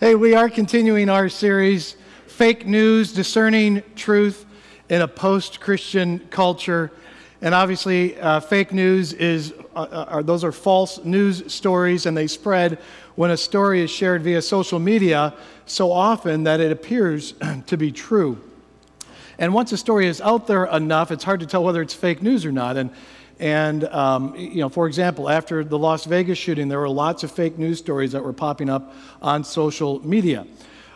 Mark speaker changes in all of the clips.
Speaker 1: hey, we are continuing our series, Fake News Discerning Truth in a Post Christian Culture. And obviously, uh, fake news is, uh, uh, are, those are false news stories, and they spread when a story is shared via social media so often that it appears to be true. And once a story is out there enough, it's hard to tell whether it's fake news or not. And and, um, you know, for example, after the Las Vegas shooting, there were lots of fake news stories that were popping up on social media.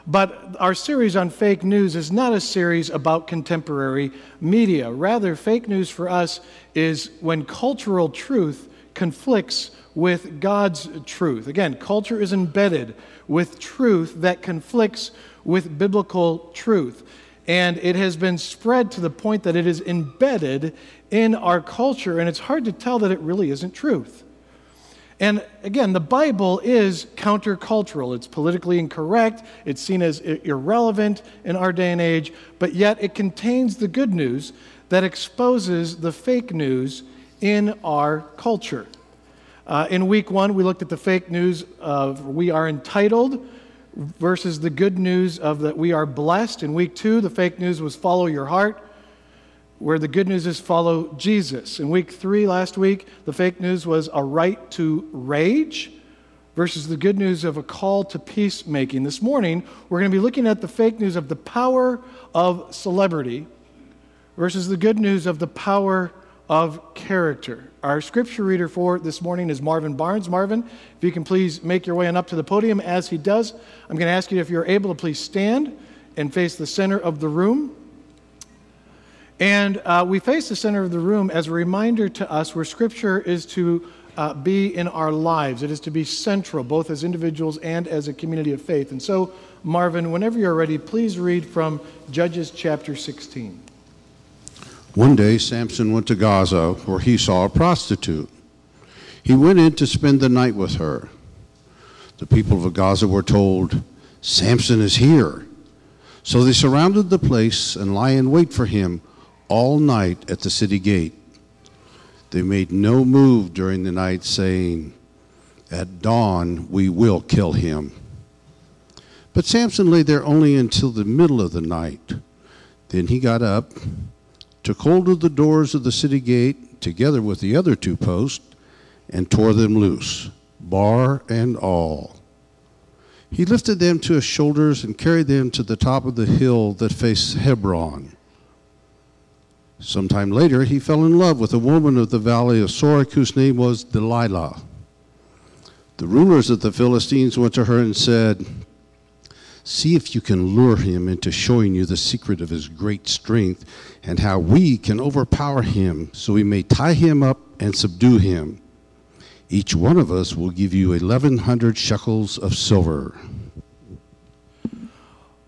Speaker 1: But our series on fake news is not a series about contemporary media. Rather, fake news for us is when cultural truth conflicts with God's truth. Again, culture is embedded with truth that conflicts with biblical truth. And it has been spread to the point that it is embedded in our culture, and it's hard to tell that it really isn't truth. And again, the Bible is countercultural. It's politically incorrect, it's seen as irrelevant in our day and age, but yet it contains the good news that exposes the fake news in our culture. Uh, in week one, we looked at the fake news of we are entitled versus the good news of that we are blessed. In week two, the fake news was follow your heart, where the good news is follow Jesus. In week three, last week, the fake news was a right to rage versus the good news of a call to peacemaking. This morning, we're going to be looking at the fake news of the power of celebrity versus the good news of the power of character. Our scripture reader for this morning is Marvin Barnes. Marvin, if you can please make your way on up to the podium as he does, I'm going to ask you if you're able to please stand and face the center of the room. And uh, we face the center of the room as a reminder to us where scripture is to uh, be in our lives. It is to be central, both as individuals and as a community of faith. And so, Marvin, whenever you're ready, please read from Judges chapter 16.
Speaker 2: One day, Samson went to Gaza where he saw a prostitute. He went in to spend the night with her. The people of Gaza were told, Samson is here. So they surrounded the place and lie in wait for him all night at the city gate. They made no move during the night, saying, At dawn we will kill him. But Samson lay there only until the middle of the night. Then he got up took hold of the doors of the city gate together with the other two posts and tore them loose, bar and all. He lifted them to his shoulders and carried them to the top of the hill that faced Hebron. Sometime later, he fell in love with a woman of the valley of Sorek whose name was Delilah. The rulers of the Philistines went to her and said, See if you can lure him into showing you the secret of his great strength and how we can overpower him so we may tie him up and subdue him. Each one of us will give you 1,100 shekels of silver.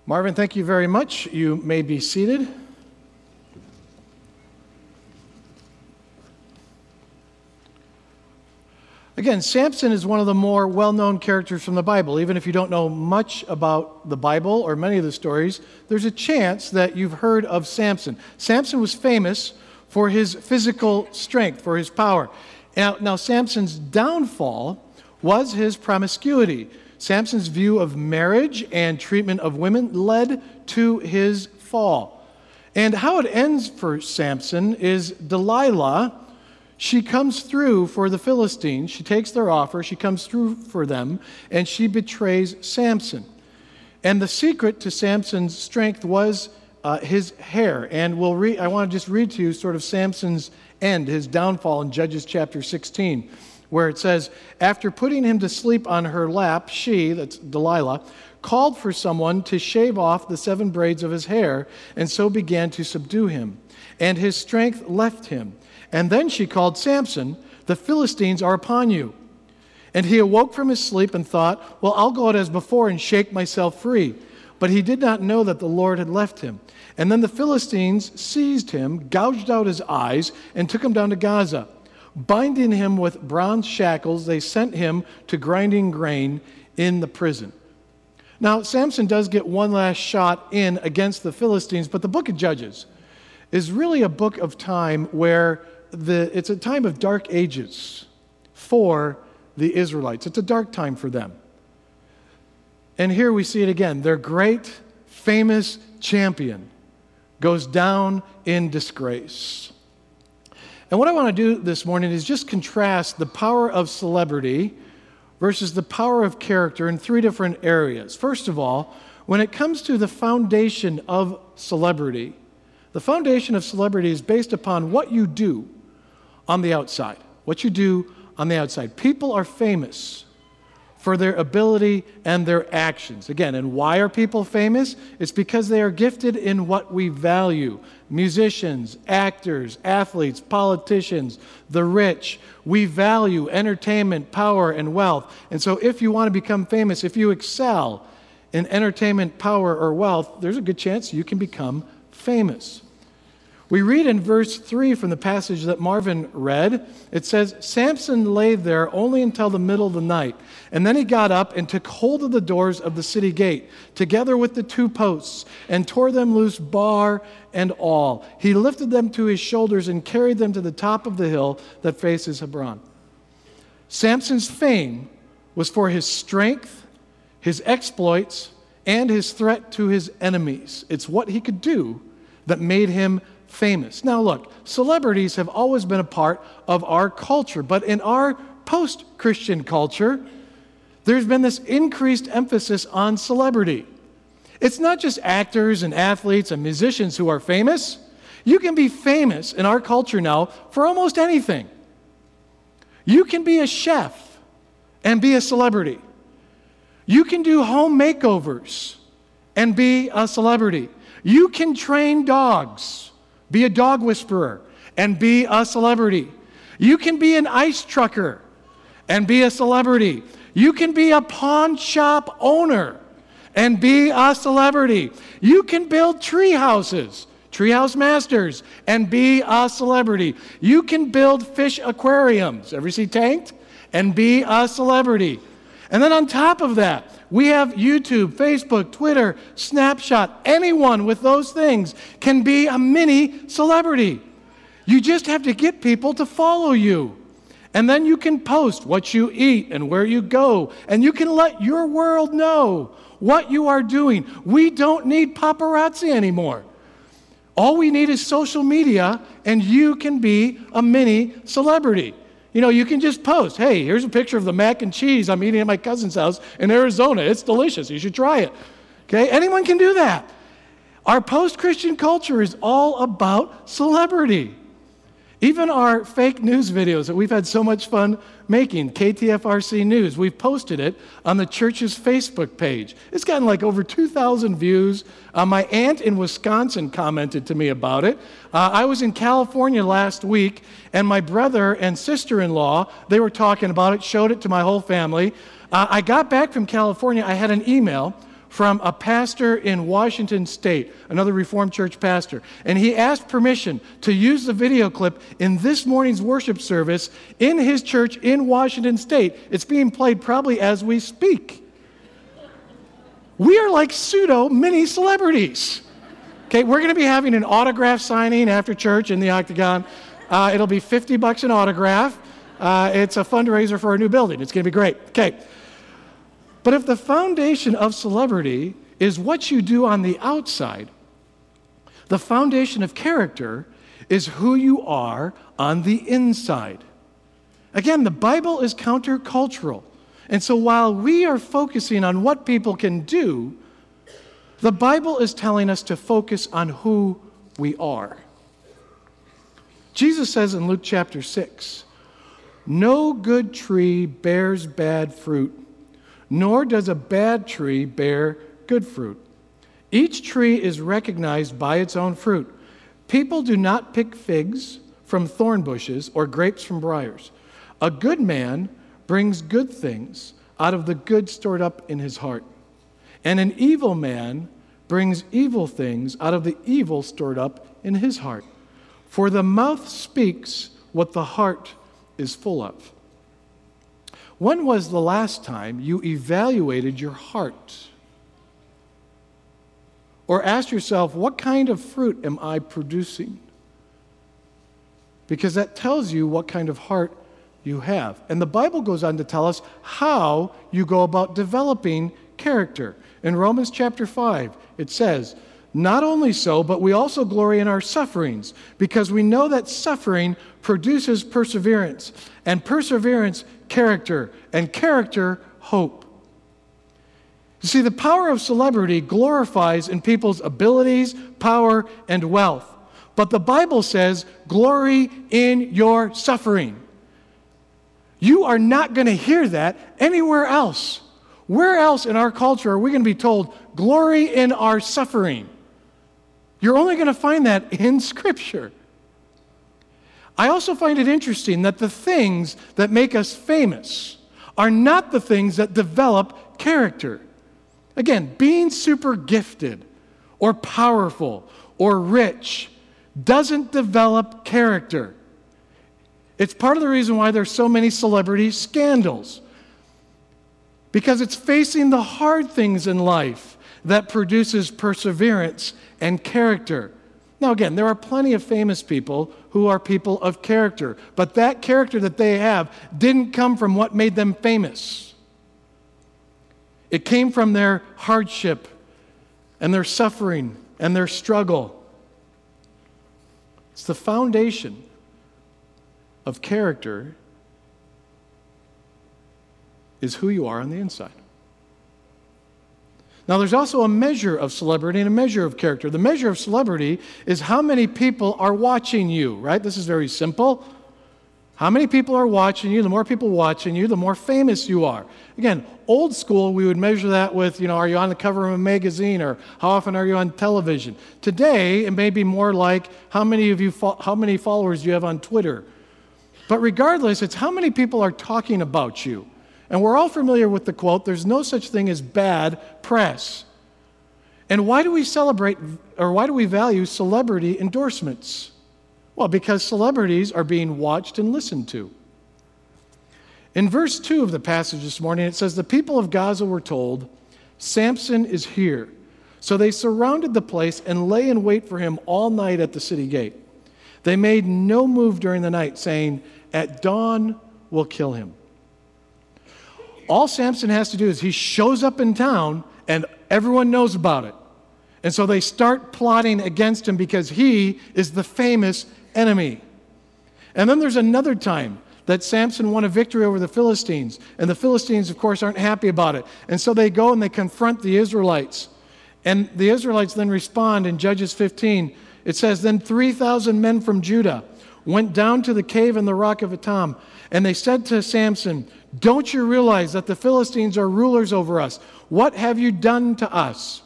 Speaker 1: Marvin, thank you very much. You may be seated. Again, Samson is one of the more well known characters from the Bible. Even if you don't know much about the Bible or many of the stories, there's a chance that you've heard of Samson. Samson was famous for his physical strength, for his power. Now, now Samson's downfall was his promiscuity. Samson's view of marriage and treatment of women led to his fall. And how it ends for Samson is Delilah she comes through for the Philistines. She takes their offer, she comes through for them, and she betrays Samson. And the secret to Samson's strength was uh, his hair. And we'll read, I want to just read to you sort of Samson's end, his downfall in Judges chapter 16, where it says, After putting him to sleep on her lap, she, that's Delilah, called for someone to shave off the seven braids of his hair, and so began to subdue him. And his strength left him and then she called Samson, The Philistines are upon you. And he awoke from his sleep and thought, Well, I'll go out as before and shake myself free. But he did not know that the Lord had left him. And then the Philistines seized him, gouged out his eyes, and took him down to Gaza. Binding him with bronze shackles, they sent him to grinding grain in the prison. Now, Samson does get one last shot in against the Philistines, but the book of Judges is really a book of time where the, it's a time of dark ages for the Israelites. It's a dark time for them. And here we see it again. Their great, famous champion goes down in disgrace. And what I want to do this morning is just contrast the power of celebrity versus the power of character in three different areas. First of all, when it comes to the foundation of celebrity, the foundation of celebrity is based upon what you do on the outside. What you do on the outside. People are famous for their ability and their actions. Again, and why are people famous? It's because they are gifted in what we value musicians, actors, athletes, politicians, the rich. We value entertainment, power, and wealth. And so, if you want to become famous, if you excel in entertainment, power, or wealth, there's a good chance you can become famous. We read in verse 3 from the passage that Marvin read, it says, Samson lay there only until the middle of the night, and then he got up and took hold of the doors of the city gate, together with the two posts, and tore them loose, bar and all. He lifted them to his shoulders and carried them to the top of the hill that faces Hebron. Samson's fame was for his strength, his exploits, and his threat to his enemies. It's what he could do that made him famous. Now, look, celebrities have always been a part of our culture, but in our post Christian culture, there's been this increased emphasis on celebrity. It's not just actors and athletes and musicians who are famous. You can be famous in our culture now for almost anything. You can be a chef and be a celebrity. You can do home makeovers and be a celebrity. You can train dogs be a dog whisperer and be a celebrity. You can be an ice trucker and be a celebrity. You can be a pawn shop owner and be a celebrity. You can build tree houses, treehouse masters, and be a celebrity. You can build fish aquariums. Ever see Tanked? And be a celebrity. And then on top of that, we have YouTube, Facebook, Twitter, Snapchat. Anyone with those things can be a mini celebrity. You just have to get people to follow you. And then you can post what you eat and where you go. And you can let your world know what you are doing. We don't need paparazzi anymore. All we need is social media, and you can be a mini celebrity. You know, you can just post, hey, here's a picture of the mac and cheese I'm eating at my cousin's house in Arizona. It's delicious. You should try it. Okay? Anyone can do that. Our post Christian culture is all about celebrity. Even our fake news videos that we've had so much fun making, KTFRC News, we've posted it on the church's Facebook page. It's gotten like over 2,000 views. Uh, my aunt in Wisconsin commented to me about it. Uh, I was in California last week, and my brother and sister in law, they were talking about it, showed it to my whole family. Uh, I got back from California, I had an email from a pastor in Washington State, another Reformed Church pastor. And he asked permission to use the video clip in this morning's worship service in his church in Washington State. It's being played probably as we speak. We are like pseudo mini celebrities. Okay, we're going to be having an autograph signing after church in the Octagon. Uh, it'll be 50 bucks an autograph. Uh, it's a fundraiser for a new building. It's going to be great. Okay. But if the foundation of celebrity is what you do on the outside, the foundation of character is who you are on the inside. Again, the Bible is countercultural. And so while we are focusing on what people can do, the Bible is telling us to focus on who we are. Jesus says in Luke chapter 6 No good tree bears bad fruit nor does a bad tree bear good fruit. Each tree is recognized by its own fruit. People do not pick figs from thorn bushes or grapes from briars. A good man brings good things out of the good stored up in his heart, and an evil man brings evil things out of the evil stored up in his heart. For the mouth speaks what the heart is full of. When was the last time you evaluated your heart? Or asked yourself, what kind of fruit am I producing? Because that tells you what kind of heart you have. And the Bible goes on to tell us how you go about developing character. In Romans chapter 5, it says, Not only so, but we also glory in our sufferings, because we know that suffering produces perseverance, and perseverance, character, and character, hope. You see, the power of celebrity glorifies in people's abilities, power, and wealth. But the Bible says, glory in your suffering. You are not going to hear that anywhere else. Where else in our culture are we going to be told, glory in our suffering? You're only going to find that in Scripture. I also find it interesting that the things that make us famous are not the things that develop character. Again, being super gifted or powerful or rich doesn't develop character. It's part of the reason why there's so many celebrity scandals. Because it's facing the hard things in life that produces perseverance and character. Now, again, there are plenty of famous people who are people of character, but that character that they have didn't come from what made them famous. It came from their hardship and their suffering and their struggle. It's the foundation of character is who you are on the inside. Now, there's also a measure of celebrity and a measure of character. The measure of celebrity is how many people are watching you, right? This is very simple. How many people are watching you? The more people watching you, the more famous you are. Again, old school, we would measure that with, you know, are you on the cover of a magazine or how often are you on television? Today, it may be more like how many of you, fo- how many followers you have on Twitter. But regardless, it's how many people are talking about you. And we're all familiar with the quote there's no such thing as bad press. And why do we celebrate or why do we value celebrity endorsements? Well, because celebrities are being watched and listened to. In verse 2 of the passage this morning, it says, The people of Gaza were told, Samson is here. So they surrounded the place and lay in wait for him all night at the city gate. They made no move during the night, saying, At dawn we'll kill him. All Samson has to do is he shows up in town and everyone knows about it. And so they start plotting against him because he is the famous enemy. And then there's another time that Samson won a victory over the Philistines. And the Philistines, of course, aren't happy about it. And so they go and they confront the Israelites. And the Israelites then respond in Judges 15. It says, Then 3,000 men from Judah went down to the cave in the rock of Etam. And they said to Samson, Don't you realize that the Philistines are rulers over us? What have you done to us?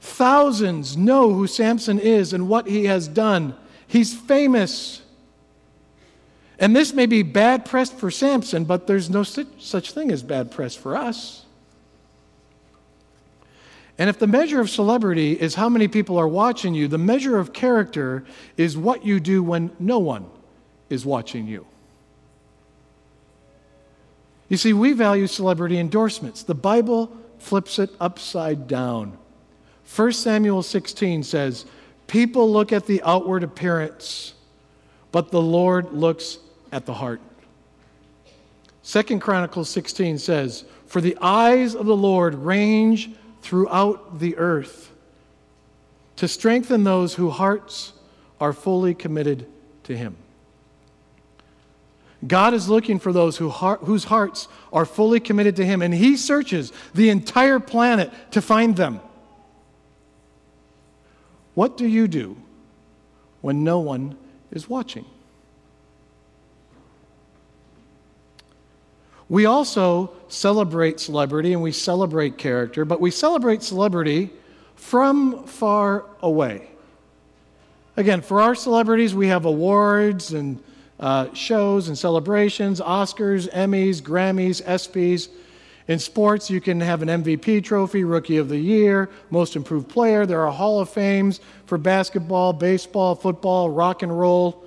Speaker 1: Thousands know who Samson is and what he has done. He's famous. And this may be bad press for Samson, but there's no such, thing as bad press for us. And if the measure of celebrity is how many people are watching you, the measure of character is what you do when no one is watching you. You see, we value celebrity endorsements. The Bible flips it upside down. 1 Samuel 16 says, People look at the outward appearance, but the Lord looks at the heart. Second Chronicles 16 says, For the eyes of the Lord range throughout the earth to strengthen those whose hearts are fully committed to Him. God is looking for those who heart, whose hearts are fully committed to Him, and He searches the entire planet to find them. What do you do when no one is watching? We also celebrate celebrity and we celebrate character, but we celebrate celebrity from far away. Again, for our celebrities, we have awards and uh, shows and celebrations Oscars, Emmys, Grammys, ESPYs. In sports, you can have an MVP trophy, Rookie of the Year, Most Improved Player. There are Hall of Fames for basketball, baseball, football, rock and roll.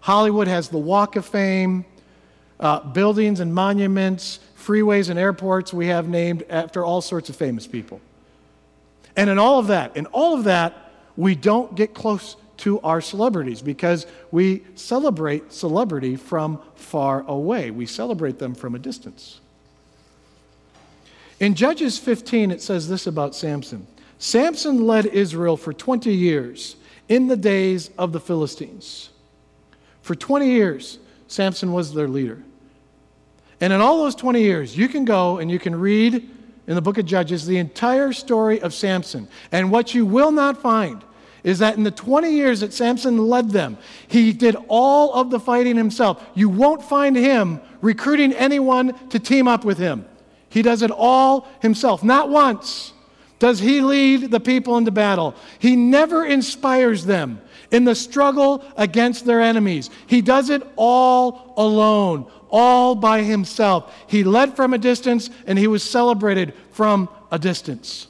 Speaker 1: Hollywood has the Walk of Fame. Uh, buildings and monuments, freeways and airports we have named after all sorts of famous people. And in all of that, in all of that, we don't get close to our celebrities because we celebrate celebrity from far away. We celebrate them from a distance. In Judges 15, it says this about Samson Samson led Israel for 20 years in the days of the Philistines. For 20 years, Samson was their leader. And in all those 20 years, you can go and you can read in the book of Judges the entire story of Samson. And what you will not find is that in the 20 years that Samson led them, he did all of the fighting himself. You won't find him recruiting anyone to team up with him. He does it all himself. Not once does he lead the people into battle. He never inspires them in the struggle against their enemies. He does it all alone, all by himself. He led from a distance and he was celebrated from a distance.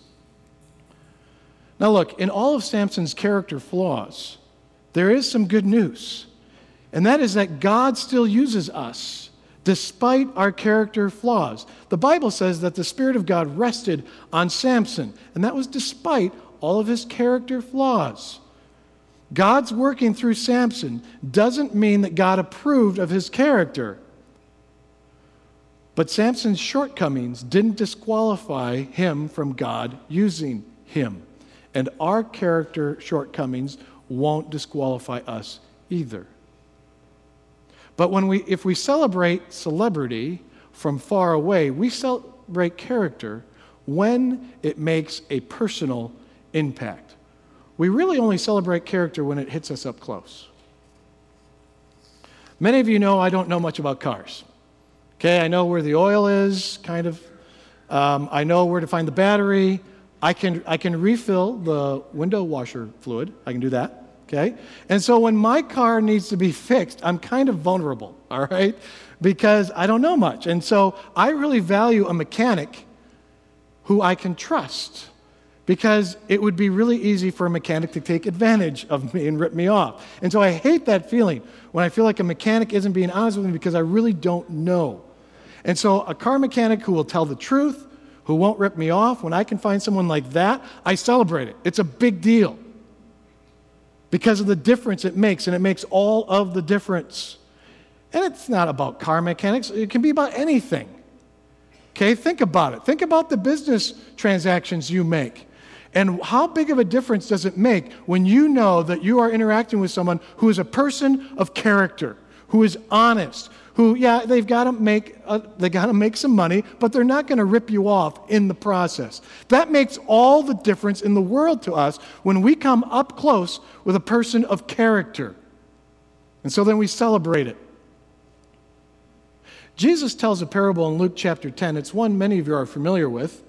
Speaker 1: Now, look, in all of Samson's character flaws, there is some good news, and that is that God still uses us despite our character flaws. The Bible says that the Spirit of God rested on Samson, and that was despite all of his character flaws. God's working through Samson doesn't mean that God approved of his character. But Samson's shortcomings didn't disqualify him from God using him. And our character shortcomings won't disqualify us either. But when we, if we celebrate celebrity from far away, we celebrate character when it makes a personal impact. We really only celebrate character when it hits us up close. Many of you know I don't know much about cars. Okay, I know where the oil is, kind of. Um, I know where to find the battery. I can, I can refill the window washer fluid. I can do that. Okay? And so when my car needs to be fixed, I'm kind of vulnerable, all right? Because I don't know much. And so I really value a mechanic who I can trust because it would be really easy for a mechanic to take advantage of me and rip me off. And so I hate that feeling when I feel like a mechanic isn't being honest with me because I really don't know. And so a car mechanic who will tell the truth, who won't rip me off, when I can find someone like that, I celebrate it. It's a big deal because of the difference it makes, and it makes all of the difference. And it's not about car mechanics, it can be about anything. Okay, think about it. Think about the business transactions you make. And how big of a difference does it make when you know that you are interacting with someone who is a person of character, who is honest, who, yeah, they've got to make, uh, they got to make some money, but they're not going to rip you off in the process. That makes all the difference in the world to us when we come up close with a person of character. And so then we celebrate it. Jesus tells a parable in Luke chapter 10. It's one many of you are familiar with.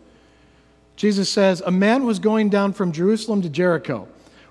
Speaker 1: Jesus says, A man was going down from Jerusalem to Jericho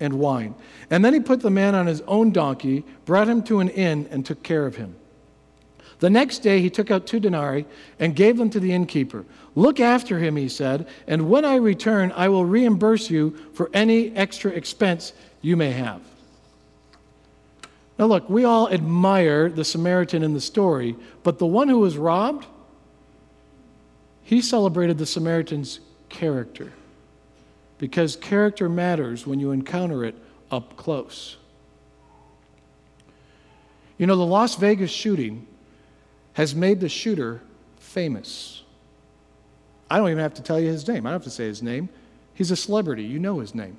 Speaker 1: and wine. And then he put the man on his own donkey, brought him to an inn, and took care of him. The next day he took out two denarii and gave them to the innkeeper. Look after him, he said, and when I return, I will reimburse you for any extra expense you may have. Now, look, we all admire the Samaritan in the story, but the one who was robbed, he celebrated the Samaritan's character because character matters when you encounter it up close. You know, the Las Vegas shooting has made the shooter famous. I don't even have to tell you his name. I don't have to say his name. He's a celebrity. You know his name.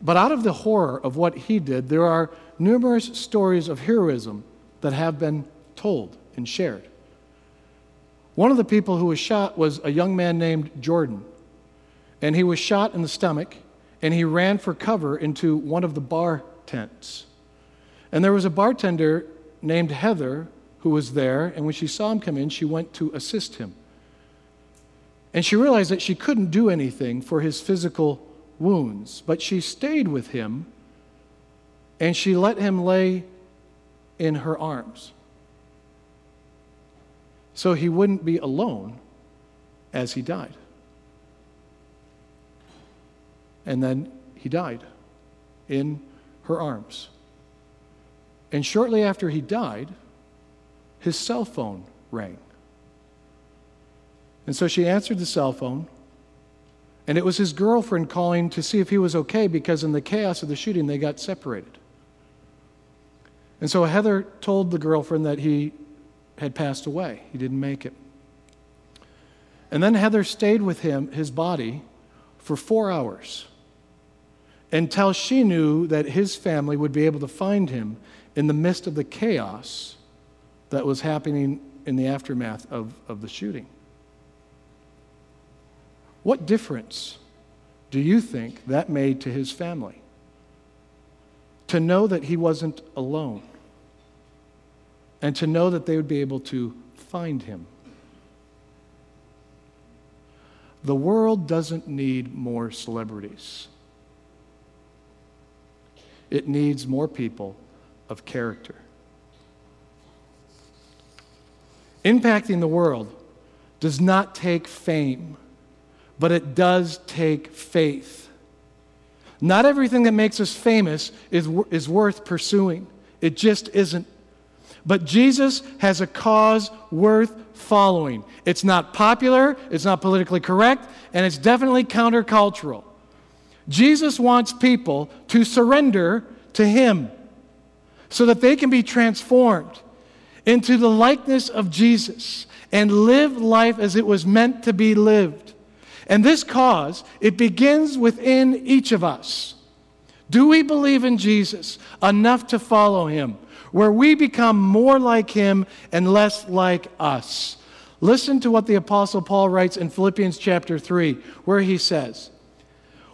Speaker 1: But out of the horror of what he did, there are numerous stories of heroism that have been told and shared. One of the people who was shot was a young man named Jordan and he was shot in the stomach, and he ran for cover into one of the bar tents. And there was a bartender named Heather who was there, and when she saw him come in, she went to assist him. And she realized that she couldn't do anything for his physical wounds, but she stayed with him and she let him lay in her arms so he wouldn't be alone as he died. And then he died in her arms. And shortly after he died, his cell phone rang. And so she answered the cell phone, and it was his girlfriend calling to see if he was okay because in the chaos of the shooting, they got separated. And so Heather told the girlfriend that he had passed away, he didn't make it. And then Heather stayed with him, his body, for four hours until she knew that his family would be able to find him in the midst of the chaos that was happening in the aftermath of, of the shooting. What difference do you think that made to his family? To know that he wasn't alone and to know that they would be able to find him. The world doesn't need more celebrities. It needs more people of character. Impacting the world does not take fame, but it does take faith. Not everything that makes us famous is, is worth pursuing, it just isn't. But Jesus has a cause worth following. It's not popular, it's not politically correct, and it's definitely countercultural. Jesus wants people to surrender to Him so that they can be transformed into the likeness of Jesus and live life as it was meant to be lived. And this cause, it begins within each of us. Do we believe in Jesus enough to follow him, where we become more like him and less like us? Listen to what the Apostle Paul writes in Philippians chapter 3, where he says,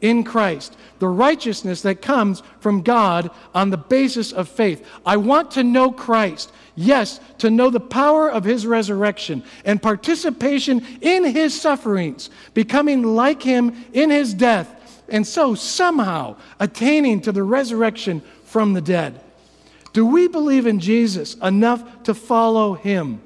Speaker 1: in Christ, the righteousness that comes from God on the basis of faith. I want to know Christ. Yes, to know the power of his resurrection and participation in his sufferings, becoming like him in his death, and so somehow attaining to the resurrection from the dead. Do we believe in Jesus enough to follow him?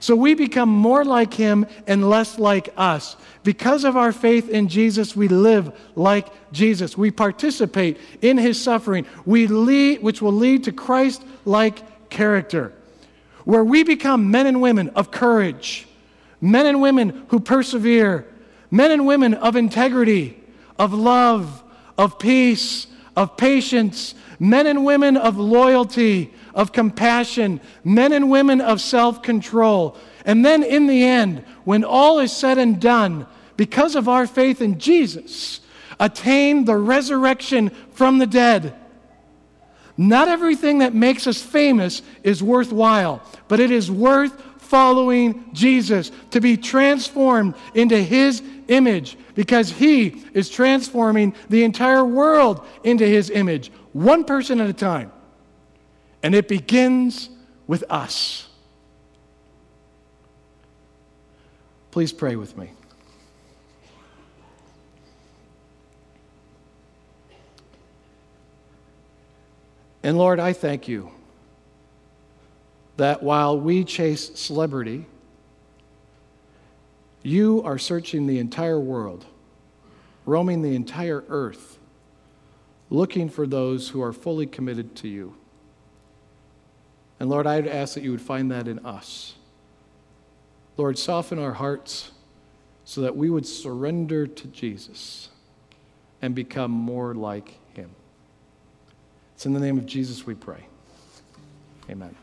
Speaker 1: So we become more like him and less like us. Because of our faith in Jesus, we live like Jesus. We participate in his suffering, we lead, which will lead to Christ like character, where we become men and women of courage, men and women who persevere, men and women of integrity, of love, of peace, of patience, men and women of loyalty, of compassion, men and women of self control. And then in the end, when all is said and done, because of our faith in Jesus, attain the resurrection from the dead. Not everything that makes us famous is worthwhile, but it is worth following Jesus to be transformed into His image because He is transforming the entire world into His image, one person at a time. And it begins with us. Please pray with me. And Lord, I thank you that while we chase celebrity, you are searching the entire world, roaming the entire earth, looking for those who are fully committed to you. And Lord, I'd ask that you would find that in us. Lord, soften our hearts so that we would surrender to Jesus and become more like him. It's in the name of Jesus we pray. Amen.